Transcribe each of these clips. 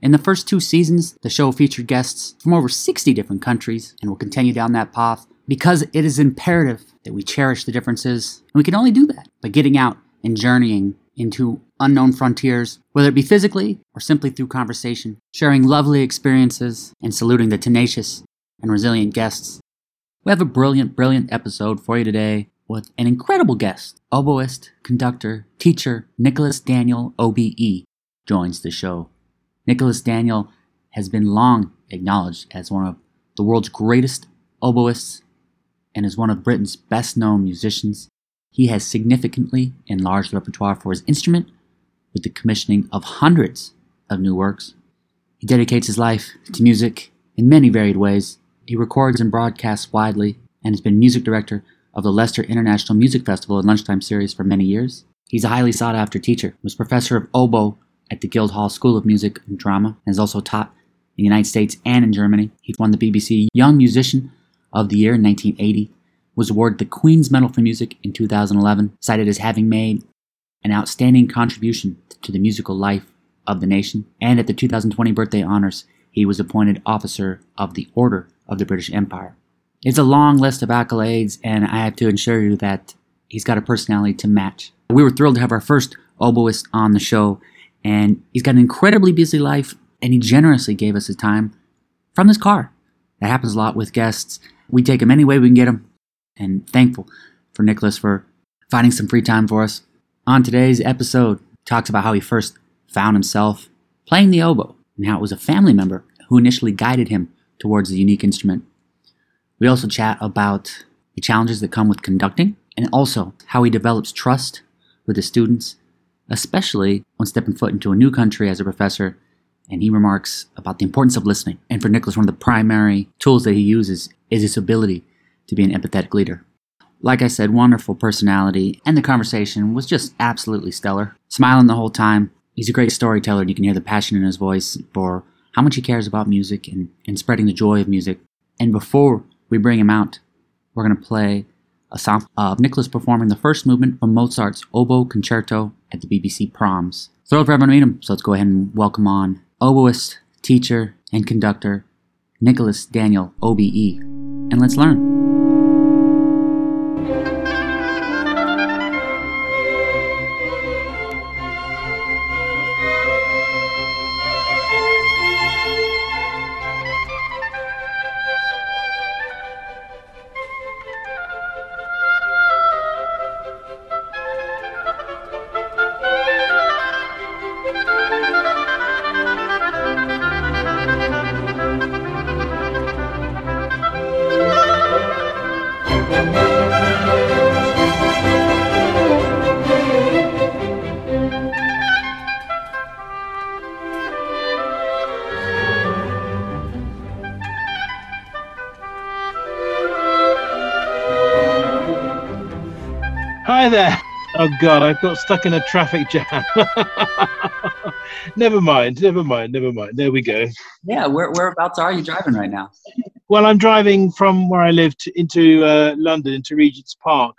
In the first two seasons, the show featured guests from over 60 different countries and will continue down that path because it is imperative that we cherish the differences. And we can only do that by getting out and journeying into unknown frontiers, whether it be physically or simply through conversation, sharing lovely experiences and saluting the tenacious and resilient guests. We have a brilliant, brilliant episode for you today with an incredible guest. Oboist, conductor, teacher Nicholas Daniel OBE joins the show. Nicholas Daniel has been long acknowledged as one of the world's greatest oboists and is one of Britain's best known musicians. He has significantly enlarged the repertoire for his instrument with the commissioning of hundreds of new works. He dedicates his life to music in many varied ways. He records and broadcasts widely and has been music director of the Leicester International Music Festival and Lunchtime Series for many years. He's a highly sought after teacher, was professor of oboe at the Guildhall School of Music and Drama, and has also taught in the United States and in Germany. He won the BBC Young Musician of the Year in 1980, was awarded the Queen's Medal for Music in 2011, cited as having made an outstanding contribution to the musical life of the nation, and at the 2020 birthday honors, he was appointed Officer of the Order of the British Empire. It's a long list of accolades, and I have to assure you that he's got a personality to match. We were thrilled to have our first oboist on the show, and he's got an incredibly busy life, and he generously gave us his time from his car. That happens a lot with guests. We take him any way we can get him, and thankful for Nicholas for finding some free time for us. On today's episode, talks about how he first found himself playing the oboe, and how it was a family member who initially guided him towards the unique instrument. We also chat about the challenges that come with conducting and also how he develops trust with his students, especially when stepping foot into a new country as a professor. And he remarks about the importance of listening. And for Nicholas, one of the primary tools that he uses is his ability to be an empathetic leader. Like I said, wonderful personality, and the conversation was just absolutely stellar. Smiling the whole time. He's a great storyteller, and you can hear the passion in his voice for how much he cares about music and, and spreading the joy of music. And before we bring him out. We're going to play a sample of Nicholas performing the first movement from Mozart's Oboe Concerto at the BBC Proms. Thrilled for everyone to meet him, so let's go ahead and welcome on oboist, teacher, and conductor Nicholas Daniel OBE. And let's learn. Hi there. Oh God, I got stuck in a traffic jam. never mind, never mind, never mind. There we go. Yeah, where, whereabouts are you driving right now? Well, I'm driving from where I live to, into uh, London, into Regent's Park,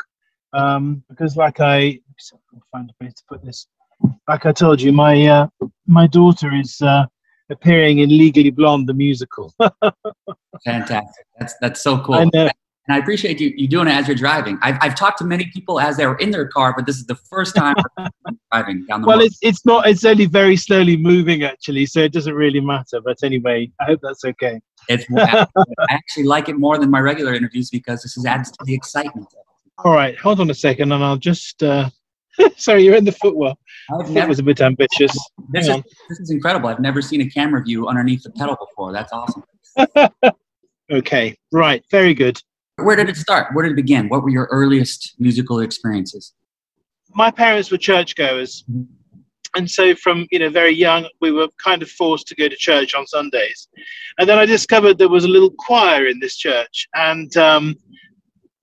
um, because like I, I'll find a place to put this. Like I told you, my uh, my daughter is uh, appearing in Legally Blonde, the musical. Fantastic. That's that's so cool. I know. And I appreciate you, you doing it as you're driving. I've, I've talked to many people as they were in their car, but this is the first time driving down the Well, road. it's it's not. It's only very slowly moving actually, so it doesn't really matter. But anyway, I hope that's okay. It's, I actually like it more than my regular interviews because this is adds to the excitement. All right, hold on a second, and I'll just. Uh, sorry, you're in the footwell. That was a bit ambitious. this, is, this is incredible. I've never seen a camera view underneath the pedal before. That's awesome. Okay, right, very good. Where did it start? Where did it begin? What were your earliest musical experiences? My parents were churchgoers, and so from you know very young we were kind of forced to go to church on sundays and then i discovered there was a little choir in this church and um,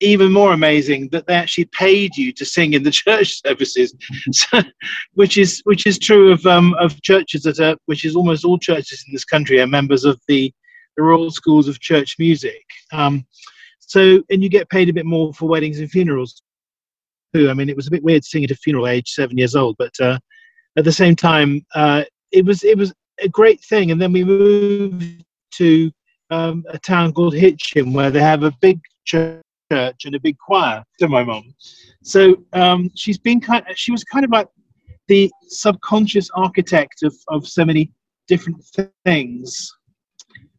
even more amazing that they actually paid you to sing in the church services so, which is which is true of um, of churches that are which is almost all churches in this country are members of the the royal schools of church music um, so and you get paid a bit more for weddings and funerals too i mean it was a bit weird singing at a funeral age seven years old but uh, at the same time, uh, it was it was a great thing. And then we moved to um, a town called Hitchin, where they have a big church and a big choir. To my mom, so um, she's been kind. Of, She was kind of like the subconscious architect of of so many different things,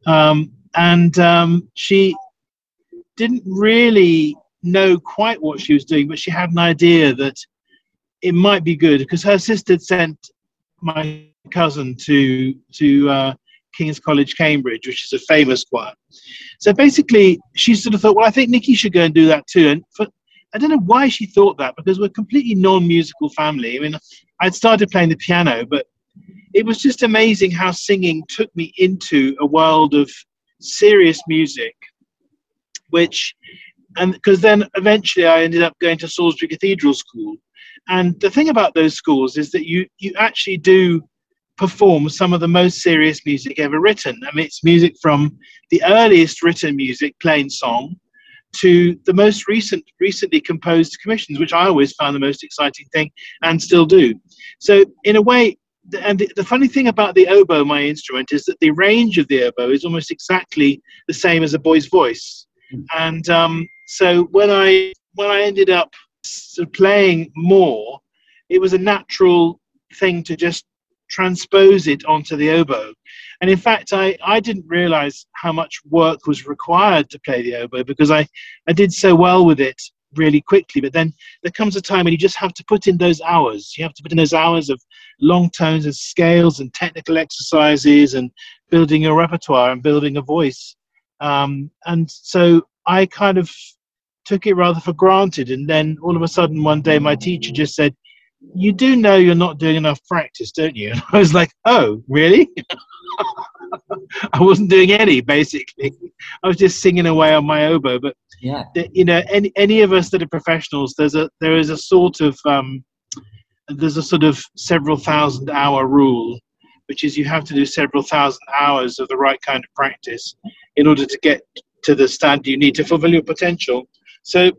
um, and um, she didn't really know quite what she was doing, but she had an idea that it might be good because her sister sent my cousin to to uh, King's College, Cambridge, which is a famous choir. So basically, she sort of thought, well, I think Nikki should go and do that too. And for, I don't know why she thought that because we're a completely non-musical family. I mean, I'd started playing the piano, but it was just amazing how singing took me into a world of serious music, which, and because then eventually I ended up going to Salisbury Cathedral School, and the thing about those schools is that you you actually do perform some of the most serious music ever written. I mean, it's music from the earliest written music, plain song, to the most recent, recently composed commissions, which I always found the most exciting thing, and still do. So, in a way, and the, the funny thing about the oboe, my instrument, is that the range of the oboe is almost exactly the same as a boy's voice. And um, so, when I when I ended up playing more, it was a natural thing to just transpose it onto the oboe. And in fact, I, I didn't realize how much work was required to play the oboe because I, I did so well with it really quickly. But then there comes a time when you just have to put in those hours. You have to put in those hours of long tones and scales and technical exercises and building a repertoire and building a voice. Um, and so I kind of took it rather for granted. And then all of a sudden, one day, my teacher just said, You do know you're not doing enough practice, don't you? And I was like, Oh, really? I wasn't doing any, basically. I was just singing away on my oboe. But yeah, you know, any any of us that are professionals, there's a there is a sort of um, there's a sort of several thousand hour rule, which is you have to do several thousand hours of the right kind of practice in order to get to the standard you need to fulfill your potential. So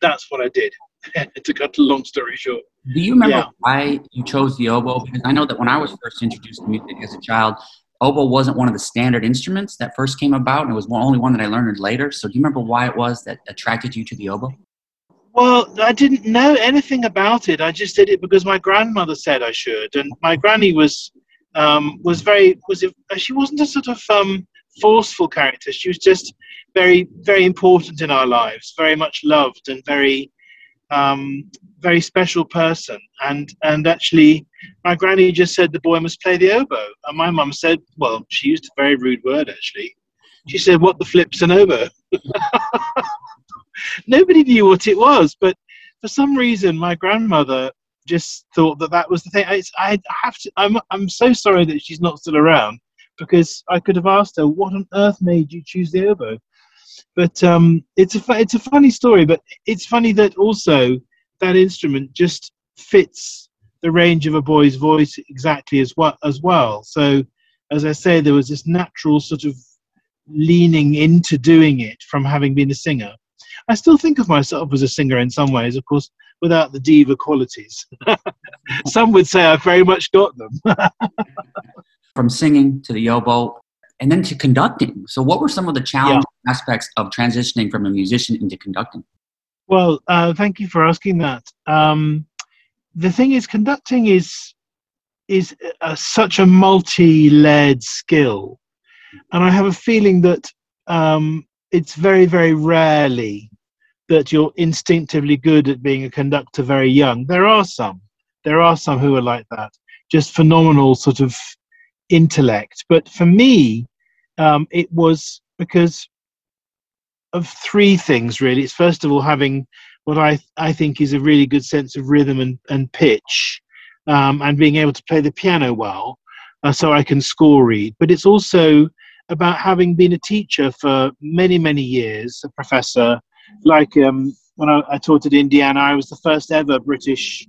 that's what I did. to cut a long story short. Do you remember yeah. why you chose the oboe? Because I know that when I was first introduced to music as a child, oboe wasn't one of the standard instruments that first came about, and it was only one that I learned later. So do you remember why it was that attracted you to the oboe? Well, I didn't know anything about it. I just did it because my grandmother said I should, and my granny was um, was very was she wasn't a sort of um, forceful character. She was just very, very important in our lives, very much loved and very, um, very special person. And and actually, my granny just said the boy must play the oboe, and my mum said, well, she used a very rude word actually. She said, "What the flip's an oboe?" Nobody knew what it was, but for some reason, my grandmother just thought that that was the thing. I, I have to. I'm I'm so sorry that she's not still around because I could have asked her, "What on earth made you choose the oboe?" But um, it's a it's a funny story. But it's funny that also that instrument just fits the range of a boy's voice exactly as well as well. So as I say, there was this natural sort of leaning into doing it from having been a singer. I still think of myself as a singer in some ways, of course, without the diva qualities. some would say I've very much got them. from singing to the oboe and then to conducting. So, what were some of the challenging yeah. aspects of transitioning from a musician into conducting? Well, uh, thank you for asking that. Um, the thing is, conducting is is a, such a multi-layered skill, and I have a feeling that um, it's very, very rarely that you're instinctively good at being a conductor very young. There are some. There are some who are like that. Just phenomenal sort of intellect. But for me, um, it was because of three things really. It's first of all having what I I think is a really good sense of rhythm and, and pitch. um, and being able to play the piano well, uh, so I can score read. But it's also about having been a teacher for many, many years, a professor. Like um, when I, I, taught at Indiana, I was the first ever British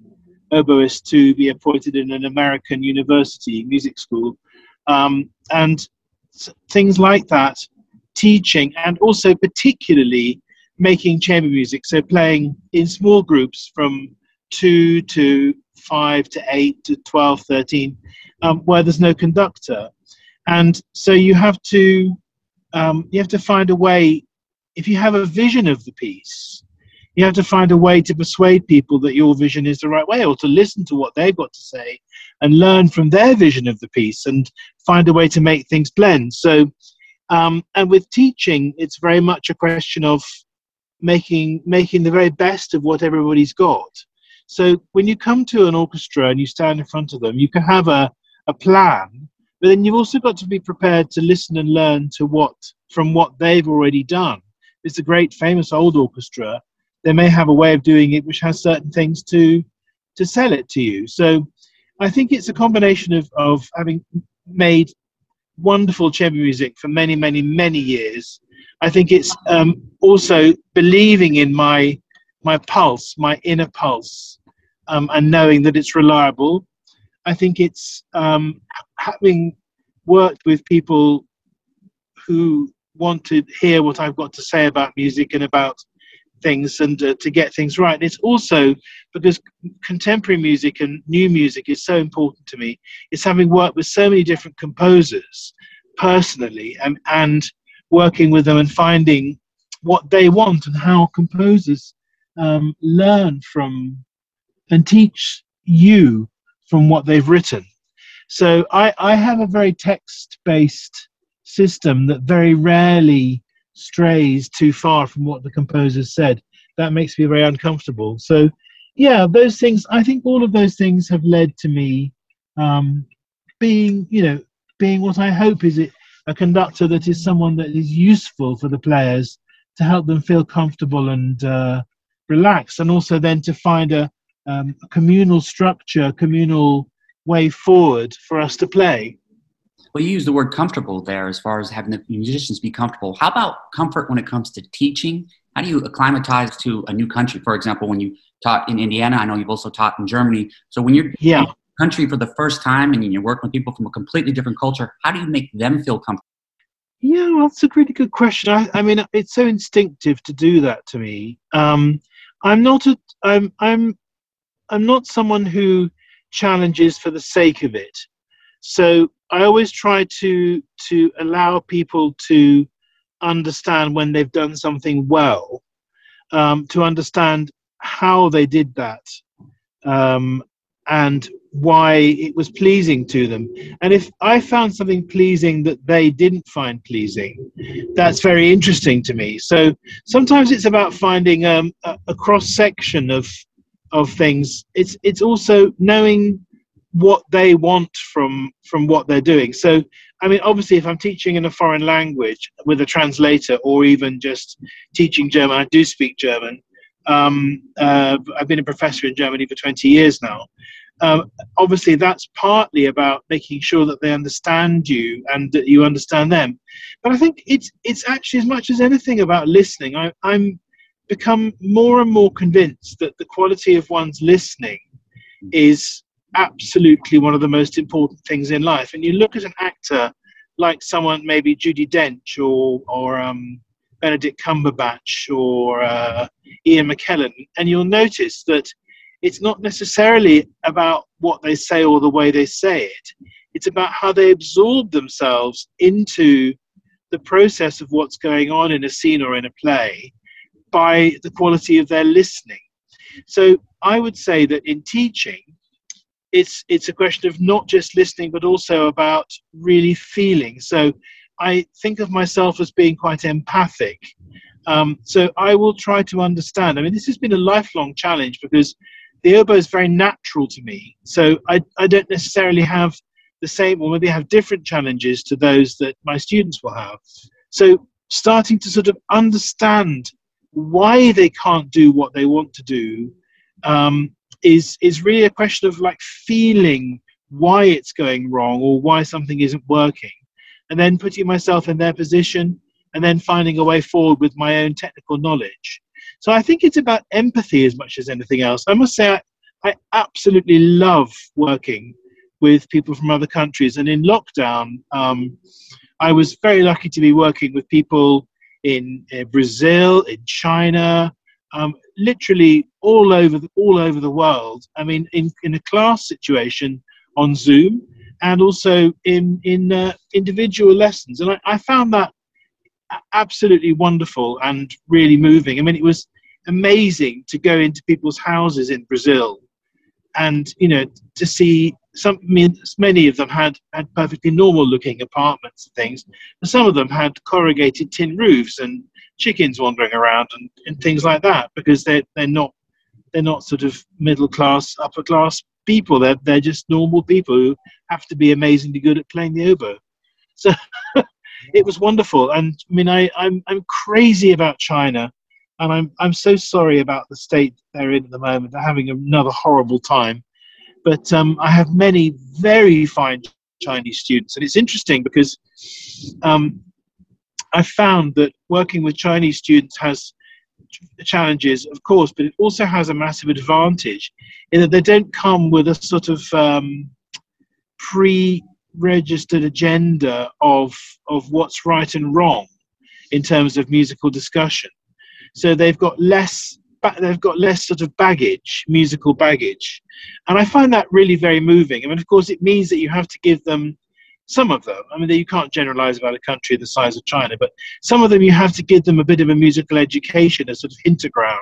oboist to be appointed in an American university music school. Um, and things like that, teaching, and also particularly making chamber music, so playing in small groups from two to five to eight to 12, 13, um, where there's no conductor. And so you have to um, you have to find a way. If you have a vision of the piece, you have to find a way to persuade people that your vision is the right way, or to listen to what they've got to say and learn from their vision of the piece, and find a way to make things blend. So, um, and with teaching, it's very much a question of making making the very best of what everybody's got. So when you come to an orchestra and you stand in front of them, you can have a, a plan but then you've also got to be prepared to listen and learn to what from what they've already done. It's a great famous old orchestra. They may have a way of doing it which has certain things to to sell it to you. So I think it's a combination of, of having made wonderful chamber music for many, many, many years. I think it's um, also believing in my my pulse, my inner pulse, um, and knowing that it's reliable I think it's um, having worked with people who want to hear what I've got to say about music and about things and uh, to get things right. It's also because contemporary music and new music is so important to me. It's having worked with so many different composers personally and, and working with them and finding what they want and how composers um, learn from and teach you from what they've written. So I, I have a very text based system that very rarely strays too far from what the composer said. That makes me very uncomfortable. So, yeah, those things, I think all of those things have led to me um, being, you know, being what I hope is it, a conductor that is someone that is useful for the players to help them feel comfortable and uh, relaxed, and also then to find a, um, communal structure, communal way forward for us to play. Well, you use the word comfortable there as far as having the musicians be comfortable. How about comfort when it comes to teaching? How do you acclimatize to a new country? For example, when you taught in Indiana, I know you've also taught in Germany. So when you're yeah. in a country for the first time and you're working with people from a completely different culture, how do you make them feel comfortable? Yeah, well, that's a really good question. I, I mean, it's so instinctive to do that to me. Um, I'm not a, I'm, I'm I'm not someone who challenges for the sake of it. So I always try to to allow people to understand when they've done something well, um, to understand how they did that, um, and why it was pleasing to them. And if I found something pleasing that they didn't find pleasing, that's very interesting to me. So sometimes it's about finding um, a, a cross section of of things it's it's also knowing what they want from from what they're doing. So i mean obviously if i'm teaching in a foreign language with a translator or even just teaching german i do speak german. Um, uh, i've been a professor in germany for 20 years now. Um, obviously that's partly about making sure that they understand you and that you understand them. But i think it's it's actually as much as anything about listening. I, i'm become more and more convinced that the quality of one's listening is absolutely one of the most important things in life. And you look at an actor like someone, maybe Judi Dench or or um, Benedict Cumberbatch or uh, Ian McKellen, and you'll notice that it's not necessarily about what they say or the way they say it. It's about how they absorb themselves into the process of what's going on in a scene or in a play by the quality of their listening. So I would say that in teaching, it's it's a question of not just listening, but also about really feeling. So I think of myself as being quite empathic. Um, so I will try to understand. I mean, this has been a lifelong challenge because the oboe is very natural to me. So I, I don't necessarily have the same, or maybe have different challenges to those that my students will have. So starting to sort of understand why they can't do what they want to do um, is is really a question of like feeling why it's going wrong or why something isn't working, and then putting myself in their position and then finding a way forward with my own technical knowledge. So I think it's about empathy as much as anything else. I must say, I, I absolutely love working with people from other countries. And in lockdown, um, I was very lucky to be working with people in uh, Brazil, in China, um, literally all over the, all over the world. I mean, in, in a class situation on Zoom, and also in in uh, individual lessons. And I, I found that absolutely wonderful and really moving. I mean, it was amazing to go into people's houses in Brazil and you know to see some many of them had had perfectly normal looking apartments and things and some of them had corrugated tin roofs and chickens wandering around and, and things like that because they're they're not they're not sort of middle class upper class people. They're they're just normal people who have to be amazingly good at playing the oboe. So it was wonderful. And i mean i i'm i'm crazy about china and I'm I'm so sorry about the state they're in at the moment. They're having another horrible time, but um, I have many very fine Chinese students, and it's interesting because um, I found that working with Chinese students has challenges, of course, but it also has a massive advantage in that they don't come with a sort of um, pre-registered agenda of of what's right and wrong in terms of musical discussion. So they've got less they've got less sort of baggage, musical baggage, and I find that really very moving. I mean, of course, it means that you have to give them some of them. I mean, you can't generalize about a country the size of China, but some of them you have to give them a bit of a musical education, a sort of hinterground,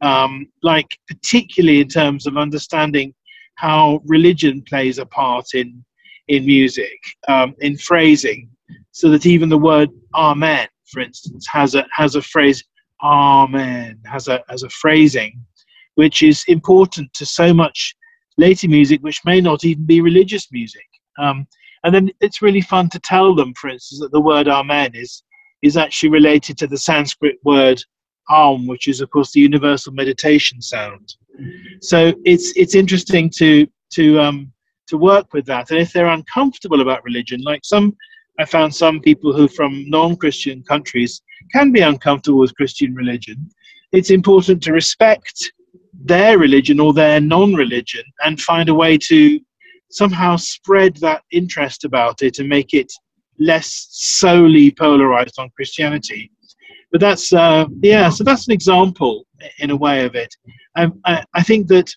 um, like particularly in terms of understanding how religion plays a part in in music, um, in phrasing, so that even the word "amen," for instance, has a has a phrase Amen has a as a phrasing, which is important to so much later music, which may not even be religious music. Um, and then it's really fun to tell them, for instance, that the word Amen is is actually related to the Sanskrit word Aum, which is of course the universal meditation sound. So it's it's interesting to to um, to work with that. And if they're uncomfortable about religion, like some I found some people who from non-Christian countries can be uncomfortable with Christian religion. It's important to respect their religion or their non-religion and find a way to somehow spread that interest about it and make it less solely polarized on Christianity. But that's uh, yeah, so that's an example in a way of it. I, I, I think that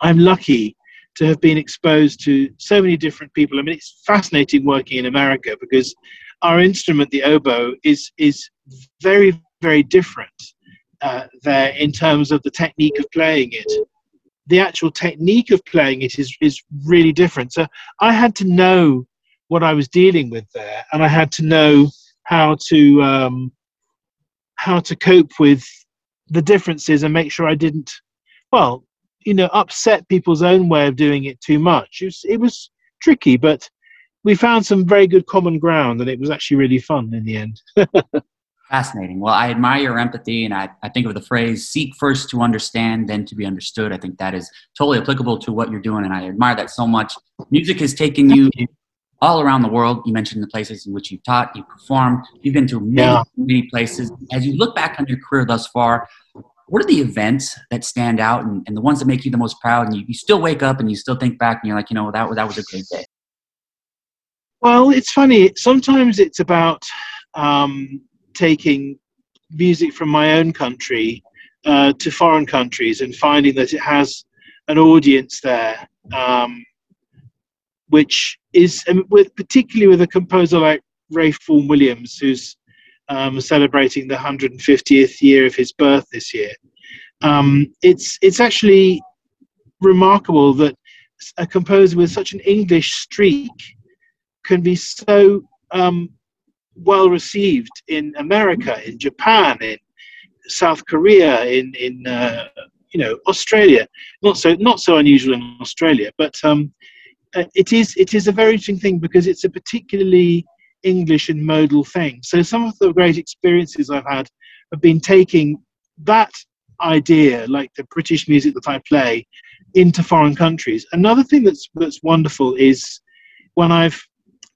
I'm lucky to have been exposed to so many different people. I mean, it's fascinating working in America because our instrument, the oboe, is is very very different uh, there in terms of the technique of playing it. The actual technique of playing it is is really different. So I had to know what I was dealing with there, and I had to know how to um, how to cope with the differences and make sure I didn't well you know upset people's own way of doing it too much. It was, it was tricky, but we found some very good common ground, and it was actually really fun in the end. Fascinating. Well, I admire your empathy, and I, I think of the phrase "seek first to understand, then to be understood." I think that is totally applicable to what you're doing, and I admire that so much. Music has taken you all around the world. You mentioned the places in which you've taught, you've performed, you've been to many, yeah. many places. As you look back on your career thus far, what are the events that stand out and, and the ones that make you the most proud? And you, you still wake up and you still think back and you're like you know that, that was a great day. Well it's funny. Sometimes it's about um, taking music from my own country uh, to foreign countries and finding that it has an audience there um, which is with particularly with a composer like Ralph Vaughan Williams who's um, celebrating the 150th year of his birth this year. Um, it's it's actually remarkable that a composer with such an English streak can be so um, well received in America, in Japan, in South Korea, in in uh, you know Australia. Not so not so unusual in Australia, but um, uh, it is it is a very interesting thing because it's a particularly English and modal thing. So some of the great experiences I've had have been taking that idea, like the British music that I play, into foreign countries. Another thing that's that's wonderful is when I've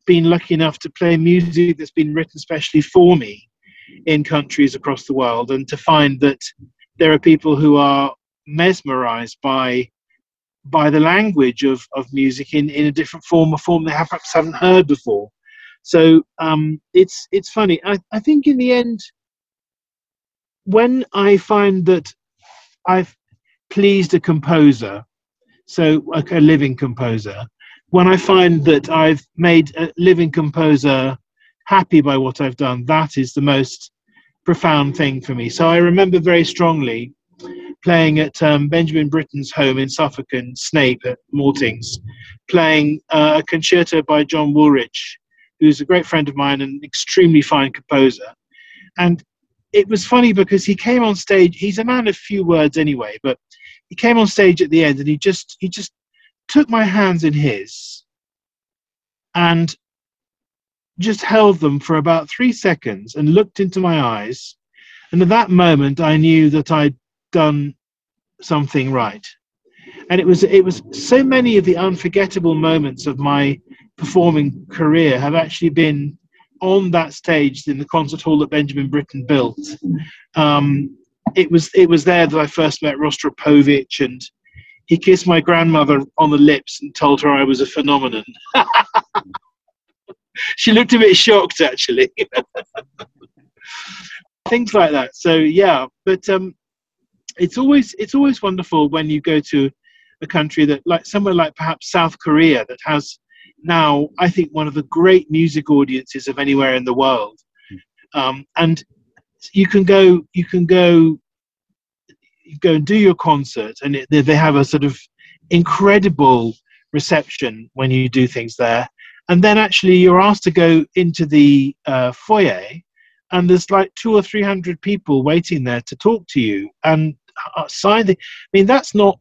been lucky enough to play music that's been written specially for me in countries across the world, and to find that there are people who are mesmerized by by the language of, of music in, in a different form, a form they have, perhaps haven't heard before. So um, it's it's funny. I, I think in the end, when I find that I've pleased a composer, so a, living composer, when I find that I've made a living composer happy by what I've done, that is the most profound thing for me. So I remember very strongly playing at um, Benjamin Britten's home in Suffolk and Snape at Maltings, playing uh, a concerto by John Woolrich, who's a great friend of mine and an extremely fine composer. And it was funny because he came on stage. He's a man of few words anyway, but he came on stage at the end and he just he just took my hands in his and just held them for about three seconds and looked into my eyes. And at that moment, I knew that I'd done something right. And it was it was so many of the unforgettable moments of my performing career have actually been on that stage in the concert hall that Benjamin Britten built. Um, it was it was there that I first met Rostropovich, and he kissed my grandmother on the lips and told her I was a phenomenon. she looked a bit shocked, actually. Things like that. So yeah, but um, it's always it's always wonderful when you go to a country that like somewhere like perhaps South Korea that has now I think one of the great music audiences of anywhere in the world, um, and you can go you can go you go and do your concert and it, they have a sort of incredible reception when you do things there. And then actually you're asked to go into the uh, foyer and there's like two or three hundred people waiting there to talk to you and sign the i mean that's not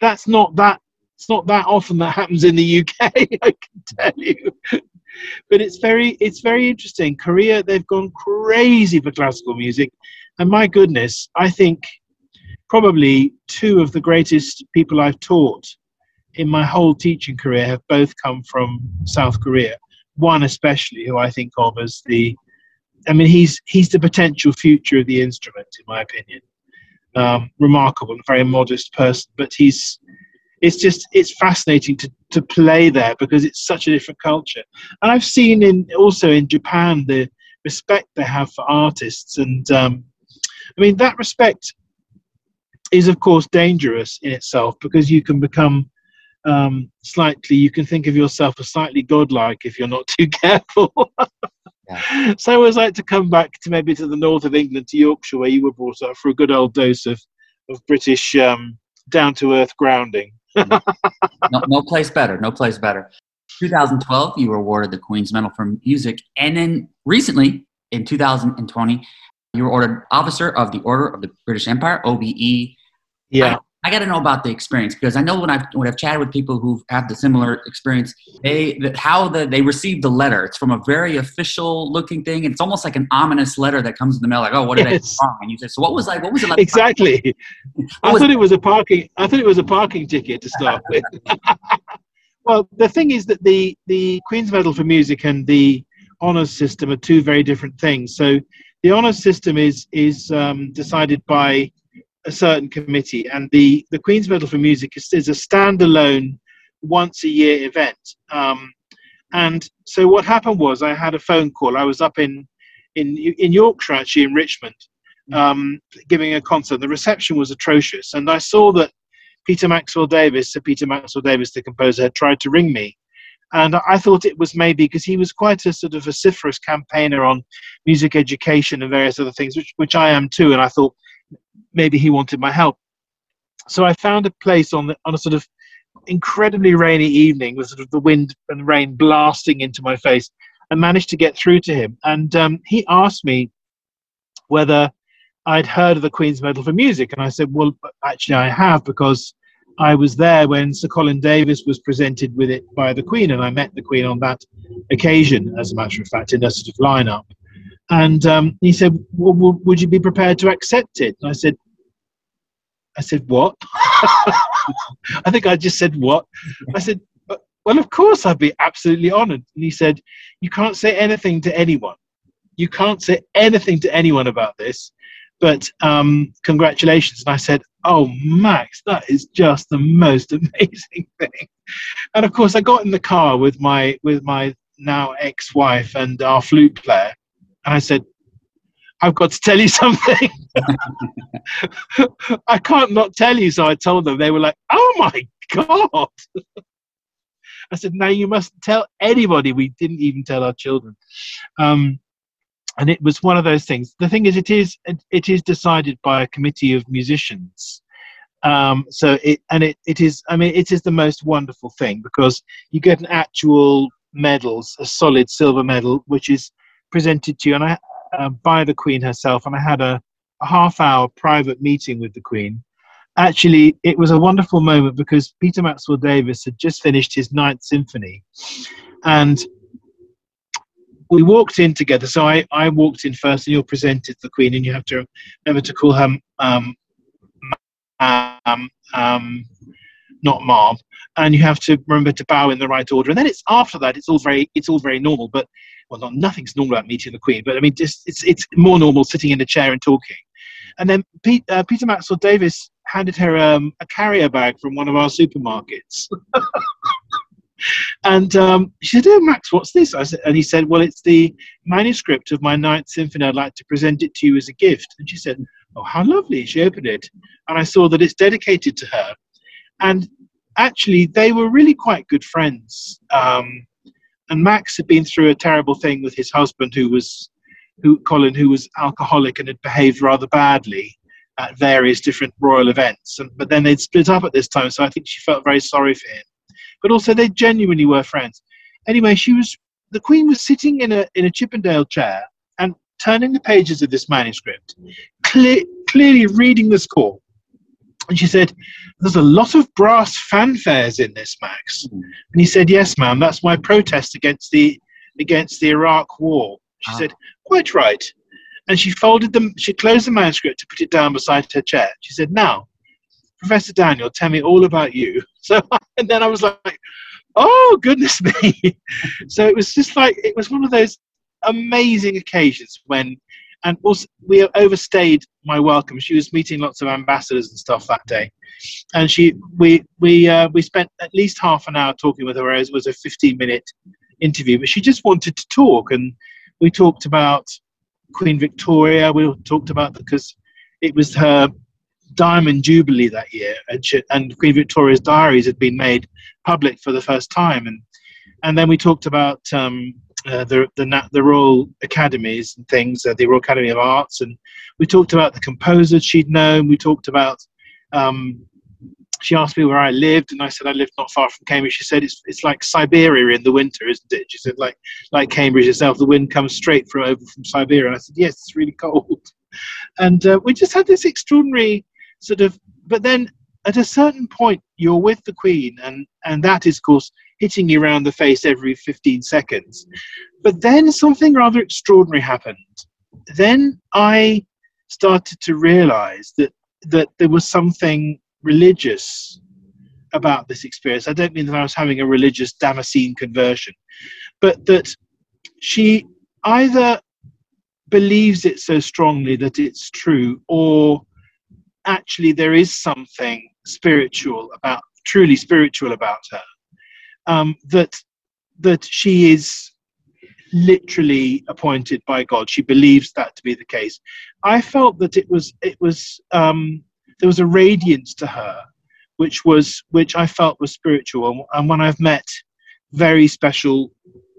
that's not that it's not that often that happens in the uk i can tell you. But it's very it's very interesting. Korea they've gone crazy for classical music. And my goodness i think probably two of the greatest people i've taught in my whole teaching career have both come from south korea. One especially who i think of as the i mean he's he's the potential future of the instrument in my opinion. Um, remarkable, and very modest person, but he's it's just it's fascinating to, to play there because it's such a different culture. And I've seen in also in Japan the respect they have for artists, and um, I mean that respect is of course dangerous in itself because you can become um, slightly you can think of yourself as slightly godlike if you're not too careful. So I always like to come back to maybe to the north of England, to Yorkshire, where you were brought up, for a good old dose of, of British um, down to earth grounding. No, no place better. No place better. 2012, you were awarded the Queen's Medal for Music. And then recently, in 2020, you were ordered Officer of the Order of the British Empire, OBE. Yeah. I got to know about the experience because I know when I've when I've chatted with people who have the similar experience, they that how the they received the letter. It's from a very official looking thing. It's almost like an ominous letter that comes in the mail, like, "Oh, what did yes. I do And you say, "So what was like? What was it like?" Exactly. I thought it was a parking. I thought it was a parking ticket to start with. well, the thing is that the the Queen's Medal for Music and the honours system are two very different things. So the honours system is is um, decided by a certain committee, and the the Queen's Medal for Music is, is a standalone once a year event. Um, and so what happened was I had a phone call. I was up in in in Yorkshire actually in Richmond, mm. um, giving a concert. The reception was atrocious, and I saw that Peter Maxwell Davies, Sir Peter Maxwell Davies, the composer, had tried to ring me. And I thought it was maybe because he was quite a sort of vociferous campaigner on music education and various other things, which, which I am too. And I thought maybe he wanted my help. So I found a place on the, on a sort of incredibly rainy evening with sort of the wind and rain blasting into my face and managed to get through to him. And um, he asked me whether I'd heard of the Queen's Medal for Music. And I said, well, actually, I have because I was there when Sir Colin Davis was presented with it by the Queen, and I met the Queen on that occasion, as a matter of fact, in a sort of lineup. And um, he said, well, would you be prepared to accept it? And I said, I said, What? I think I just said, What? I said, Well, of course, I'd be absolutely honored. And he said, You can't say anything to anyone. You can't say anything to anyone about this, but um, congratulations. And I said, Oh, Max, that is just the most amazing thing. And of course, I got in the car with my with my now ex-wife and our flute player, and I said, I've got to tell you something. I can't not tell you. So I told them. They were like, oh my God. I said, no, you mustn't tell anybody. We didn't even tell our children. Um, and it was one of those things. The thing is, it is it is decided by a committee of musicians. Um, so it and it, it is. I mean, it is the most wonderful thing because you get an actual medal, a solid silver medal, which is presented to you. And I uh, by the Queen herself, and I had a, a half hour private meeting with the Queen. Actually, it was a wonderful moment because Peter Maxwell Davies had just finished his Ninth Symphony, and we walked in together. So I, I walked in first, and you're presented to the Queen, and you have to remember to call her um, um, um, not mom, and you have to remember to bow in the right order. And then it's after that, it's all very it's all very normal. But well, not nothing's normal about meeting the Queen, but I mean, just it's it's more normal sitting in a chair and talking. And then Pete, uh, Peter Maxwell Davies handed her um, a carrier bag from one of our supermarkets. and um, she said, "Oh, Max, what's this?" I said, and he said, "Well, it's the manuscript of my Ninth Symphony. I'd like to present it to you as a gift." And she said, "Oh, how lovely!" She opened it, and I saw that it's dedicated to her. And actually, they were really quite good friends. Um, and Max had been through a terrible thing with his husband, who was, who Colin, who was alcoholic and had behaved rather badly at various different royal events. And, but then they'd split up at this time, so I think she felt very sorry for him. But also, they genuinely were friends. Anyway, she was the Queen was sitting in a in a Chippendale chair and turning the pages of this manuscript, clear, clearly reading the score. And she said, There's a lot of brass fanfares in this, Max. Mm. And he said, Yes, ma'am, that's my protest against the against the Iraq war. She ah. said, Quite right. And she folded them, she closed the manuscript to put it down beside her chair. She said, Now, Professor Daniel, tell me all about you. So and then I was like, Oh goodness me. so it was just like it was one of those amazing occasions when and we overstayed my welcome. She was meeting lots of ambassadors and stuff that day, and she we we uh, we spent at least half an hour talking with her. It was a 15 minute interview, but she just wanted to talk, and we talked about Queen Victoria. We talked about because it was her diamond jubilee that year, and, she, and Queen Victoria's diaries had been made public for the first time, and and then we talked about um, uh, the, the, the Royal Academies and things, uh, the Royal Academy of Arts, and we talked about the composers she'd known. We talked about. Um, she asked me where I lived, and I said I lived not far from Cambridge. She said it's it's like Siberia in the winter, isn't it? She said like like Cambridge itself, the wind comes straight from over from Siberia. And I said yes, it's really cold, and uh, we just had this extraordinary sort of. But then at a certain point, you're with the Queen, and and that is of course hitting you around the face every 15 seconds. But then something rather extraordinary happened. Then I started to realize that, that there was something religious about this experience. I don't mean that I was having a religious Damascene conversion, but that she either believes it so strongly that it's true, or actually there is something spiritual about, truly spiritual about her um, that that she is literally appointed by God. She believes that to be the case. I felt that it was it was um, there was a radiance to her, which was which I felt was spiritual. And when I've met very special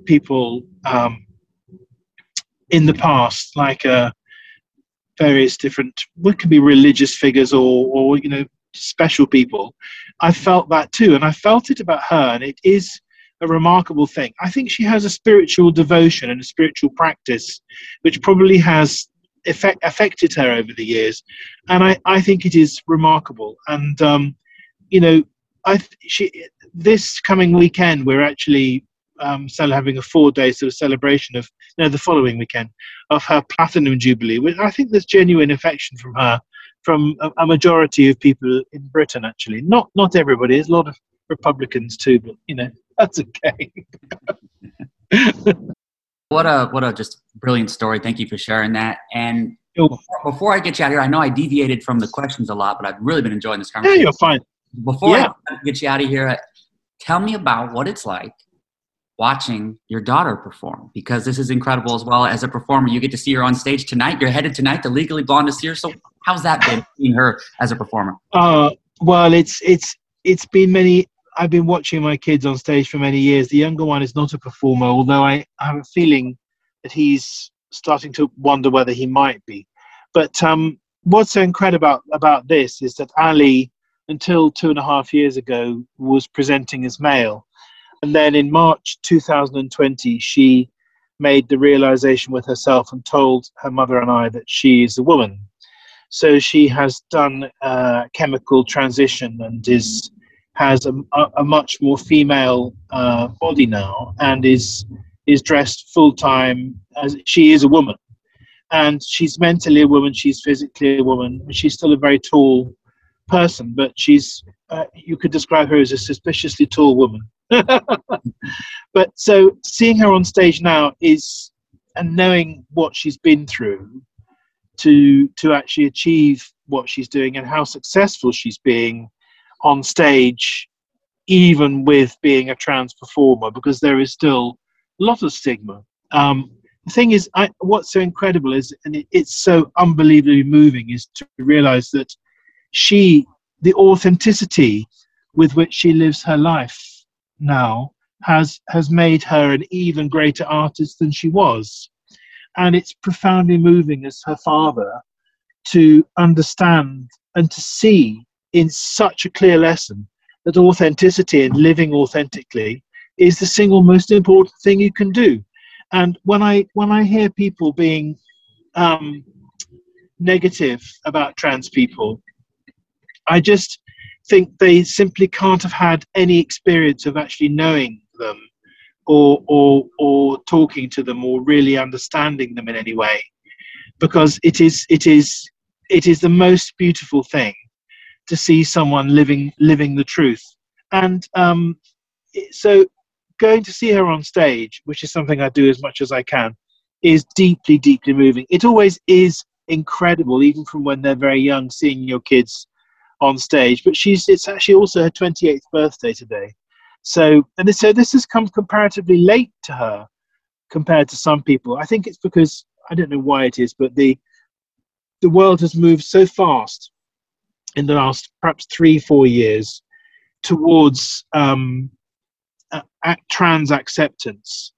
people um, in the past, like uh, various different, what could be religious figures or or you know special people. I felt that too, and I felt it about her, and it is a remarkable thing. I think she has a spiritual devotion and a spiritual practice, which probably has effect, affected her over the years, and I, I think it is remarkable. And um, you know, I she this coming weekend we're actually um, having a four day sort of celebration of know the following weekend of her platinum jubilee. I think there's genuine affection from her from a, a majority of people in Britain. Actually, not not everybody. There's a lot of Republicans too, but you know that's okay. what a what a just brilliant story. Thank you for sharing that. And before, before, I get you out of here, I know I deviated from the questions a lot, but I've really been enjoying this conversation. Yeah, you're fine. Before yeah. I get you out of here, tell me about what it's like watching your daughter perform because this is incredible as well as a performer. You get to see her on stage tonight. You're headed tonight to Legally Blonde this year. So how's that been seeing her as a performer? Uh, well, it's it's it's been many. I've been watching my kids on stage for many years. The younger one is not a performer, although I have a feeling that he's starting to wonder whether he might be. But um, what's so incredible about, about this is that Ali, until two and a half years ago, was presenting as male and then in March 2020, she made the realization with herself and told her mother and I that she is a woman. So she has done a chemical transition and is has a, a much more female uh, body now and is is dressed full time as she is a woman. And she's mentally a woman, she's physically a woman, she's still a very tall person, but she's uh, you could describe her as a suspiciously tall woman. but so seeing her on stage now is and knowing what she's been through to to actually achieve what she's doing and how successful she's being on stage even with being a trans performer because there is still a lot of stigma um, the thing is I, what's so incredible is and it, it's so unbelievably moving is to realize that she the authenticity with which she lives her life now has has made her an even greater artist than she was. And it's profoundly moving as her father to understand and to see in such a clear lesson that authenticity and living authentically is the single most important thing you can do. And when i when i hear people being um, negative about trans people i just think they simply can't have had any experience of actually knowing them or or or talking to them or really understanding them in any way. Because it is it is it is the most beautiful thing to see someone living living the truth. And um, so going to see her on stage which is something i do as much as i can is deeply deeply moving. It always is incredible even from when they're very young seeing your kids on stage. But she's it's actually also her 28th birthday today. So and so this has come comparatively late to her compared to some people. I think it's because I don't know why it is, but the the world has moved so fast in the last perhaps three four years towards um, trans acceptance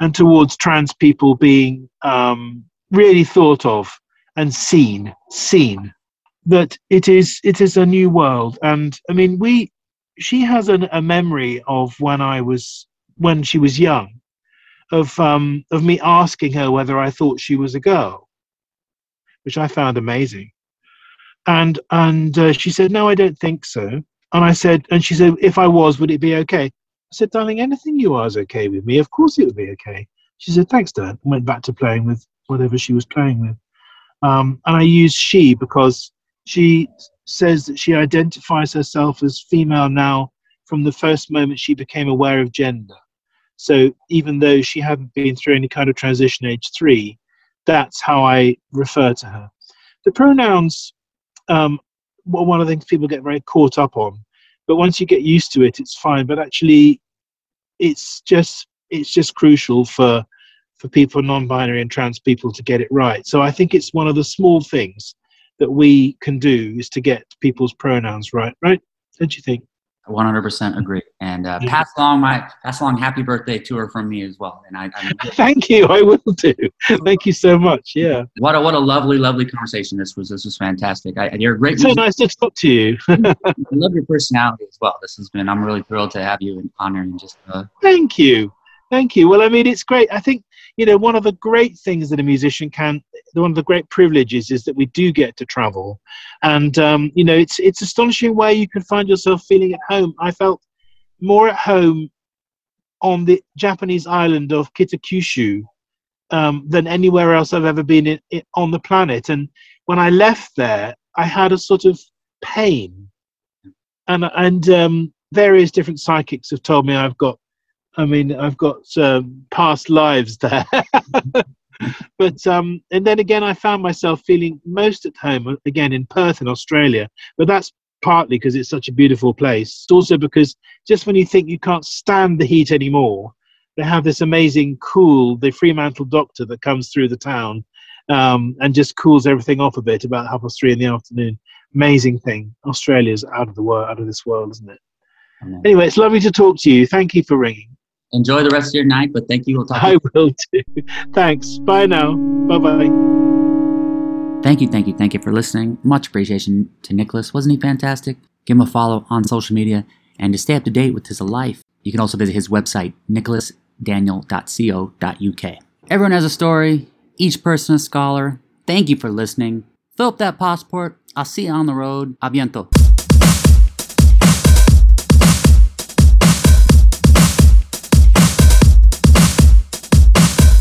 and towards trans people being um, really thought of and seen seen that it is it is a new world. And i mean we she has an, a memory of when i was when she was young of um of me asking her whether i thought she was a girl which i found amazing. And and uh, she said no i don't think so. And i said and she said if i was would it be okay? I said darling anything you are is okay with me. Of course it would be okay. She said thanks dad. And went back to playing with whatever she was playing with. Um, and i used she because she says that she identifies herself as female now from the first moment she became aware of gender. So even though she hadn't been through any kind of transition age three, that's how I refer to her. The pronouns, um, well, one of the things people get very caught up on, but once you get used to it, it's fine. But actually, it's just it's just crucial for for people non-binary and trans people to get it right. So I think it's one of the small things that we can do is to get people's pronouns right, right? Don't you think? 100% agree. And uh, pass along my pass along happy birthday to her from me as well. And I, I thank you. I will do. Thank you so much. Yeah. What a what a lovely lovely conversation this was. This was fantastic. I, you're great. It's so nice to talk to you. I love your personality as well. This has been. I'm really thrilled to have you and honor and just. Uh, thank you. Thank you. Well, I mean, it's great. I think you know one of the great things that a musician can, one of the great privileges is that we do get to travel, and um, you know, it's it's astonishing where you can find yourself feeling at home. I felt more at home on the Japanese island of Kitakyushu um, than anywhere else I've ever been in, in, on the planet. And when I left there, I had a sort of pain, and and um, various different psychics have told me I've got. I mean, I've got um, past lives there. but um, and then again, I found myself feeling most at home uh, again in Perth in Australia. But that's partly because it's such a beautiful place. It's also because just when you think you can't stand the heat anymore, they have this amazing cool, the Fremantle doctor that comes through the town um, and just cools everything off a bit about half past three in the afternoon. Amazing thing. Australia's out of the world, out of this world, isn't it? Anyway, it's lovely to talk to you. Thank you for ringing. Enjoy the rest of your night, but thank you. We'll talk. I will too. Thanks. Bye now. Bye bye. Thank you, thank you, thank you for listening. Much appreciation to Nicholas. Wasn't he fantastic? Give him a follow on social media and to stay up to date with his life, you can also visit his website, nicholasdaniel.co.uk. Everyone has a story, each person a scholar. Thank you for listening. Fill up that passport. I'll see you on the road. Aviento.